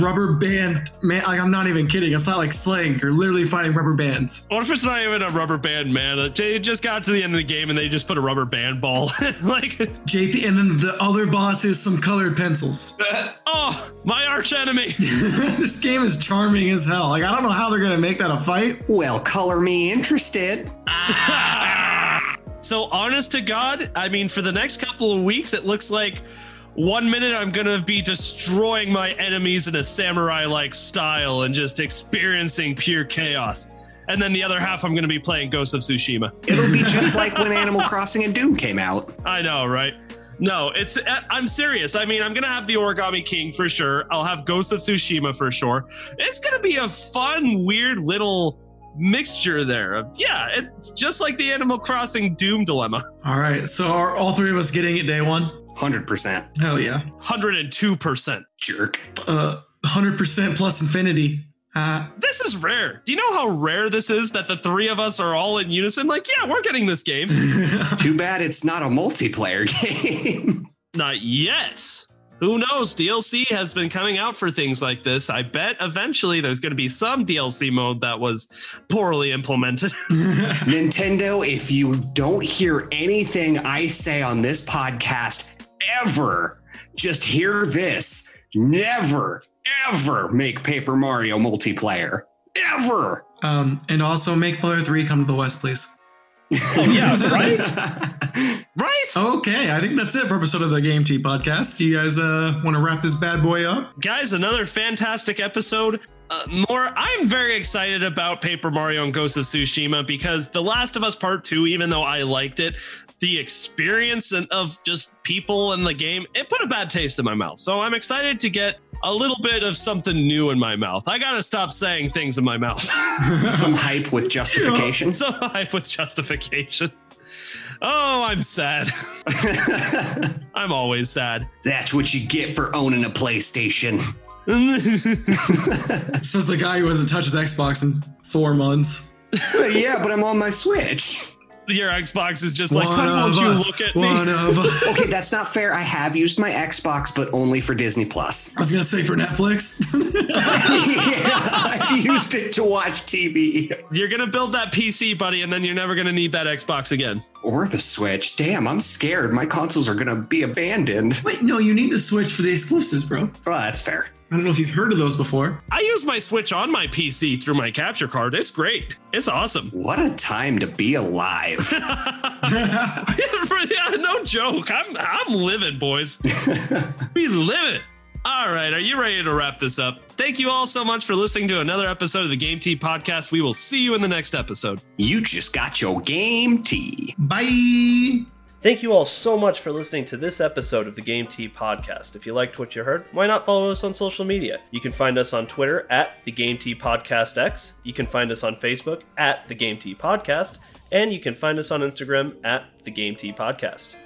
rubber band man. Like I'm not even kidding. It's not like slang. You're literally fighting rubber bands. What if it's not even a rubber band, man? It just got to the end of the game and they just put a rubber band ball. like, JP, and then the other boss is some colored pencils. oh, my arch enemy. this game is charming as hell. Like I don't know how they're gonna make that a fight. well, color me interested. so honest to God, I mean, for the next couple of weeks, it looks like one minute I'm gonna be destroying my enemies in a samurai-like style and just experiencing pure chaos. And then the other half, I'm gonna be playing Ghost of Tsushima. It'll be just like when Animal Crossing and Doom came out. I know, right? No, it's eh, I'm serious. I mean, I'm gonna have the Origami King for sure. I'll have Ghost of Tsushima for sure. It's gonna be a fun, weird little mixture there of yeah, it's just like the Animal Crossing Doom dilemma. All right, so are all three of us getting it day one? 100% Hell yeah. 102%. jerk. Uh, 100% plus infinity. Uh, This is rare. Do you know how rare this is that the three of us are all in unison? Like, yeah, we're getting this game. Too bad it's not a multiplayer game. Not yet. Who knows? DLC has been coming out for things like this. I bet eventually there's going to be some DLC mode that was poorly implemented. Nintendo, if you don't hear anything I say on this podcast ever, just hear this. Never, ever make Paper Mario multiplayer. Ever. um, and also make Player 3 come to the West, please. oh, yeah, right? right? Okay, I think that's it for episode of the Game Tea podcast. Do you guys uh, want to wrap this bad boy up? Guys, another fantastic episode. Uh, more, I'm very excited about Paper Mario and Ghost of Tsushima because The Last of Us Part 2, even though I liked it, the experience of just people in the game, it put a bad taste in my mouth. So I'm excited to get a little bit of something new in my mouth. I gotta stop saying things in my mouth. Some hype with justification. Some hype with justification. Oh, I'm sad. I'm always sad. That's what you get for owning a PlayStation. Says the guy who hasn't touched his Xbox in four months. yeah, but I'm on my Switch. Your Xbox is just like, One why won't of you us. look at One me? of us. Okay, that's not fair. I have used my Xbox, but only for Disney Plus. I was gonna say for Netflix. yeah, I've used it to watch TV. You're gonna build that PC, buddy, and then you're never gonna need that Xbox again. Or the Switch. Damn, I'm scared. My consoles are gonna be abandoned. Wait, no, you need the Switch for the exclusives, bro. Well, that's fair. I don't know if you've heard of those before. I use my Switch on my PC through my capture card. It's great. It's awesome. What a time to be alive. yeah, no joke. I'm I'm living, boys. we live it. All right, are you ready to wrap this up? Thank you all so much for listening to another episode of the Game Tea podcast. We will see you in the next episode. you just got your game tea. Bye. Thank you all so much for listening to this episode of the Game Tea podcast. If you liked what you heard, why not follow us on social media? You can find us on Twitter at the Game Tea Podcast X. You can find us on Facebook at the Game Tea Podcast, and you can find us on Instagram at the Game Tea Podcast.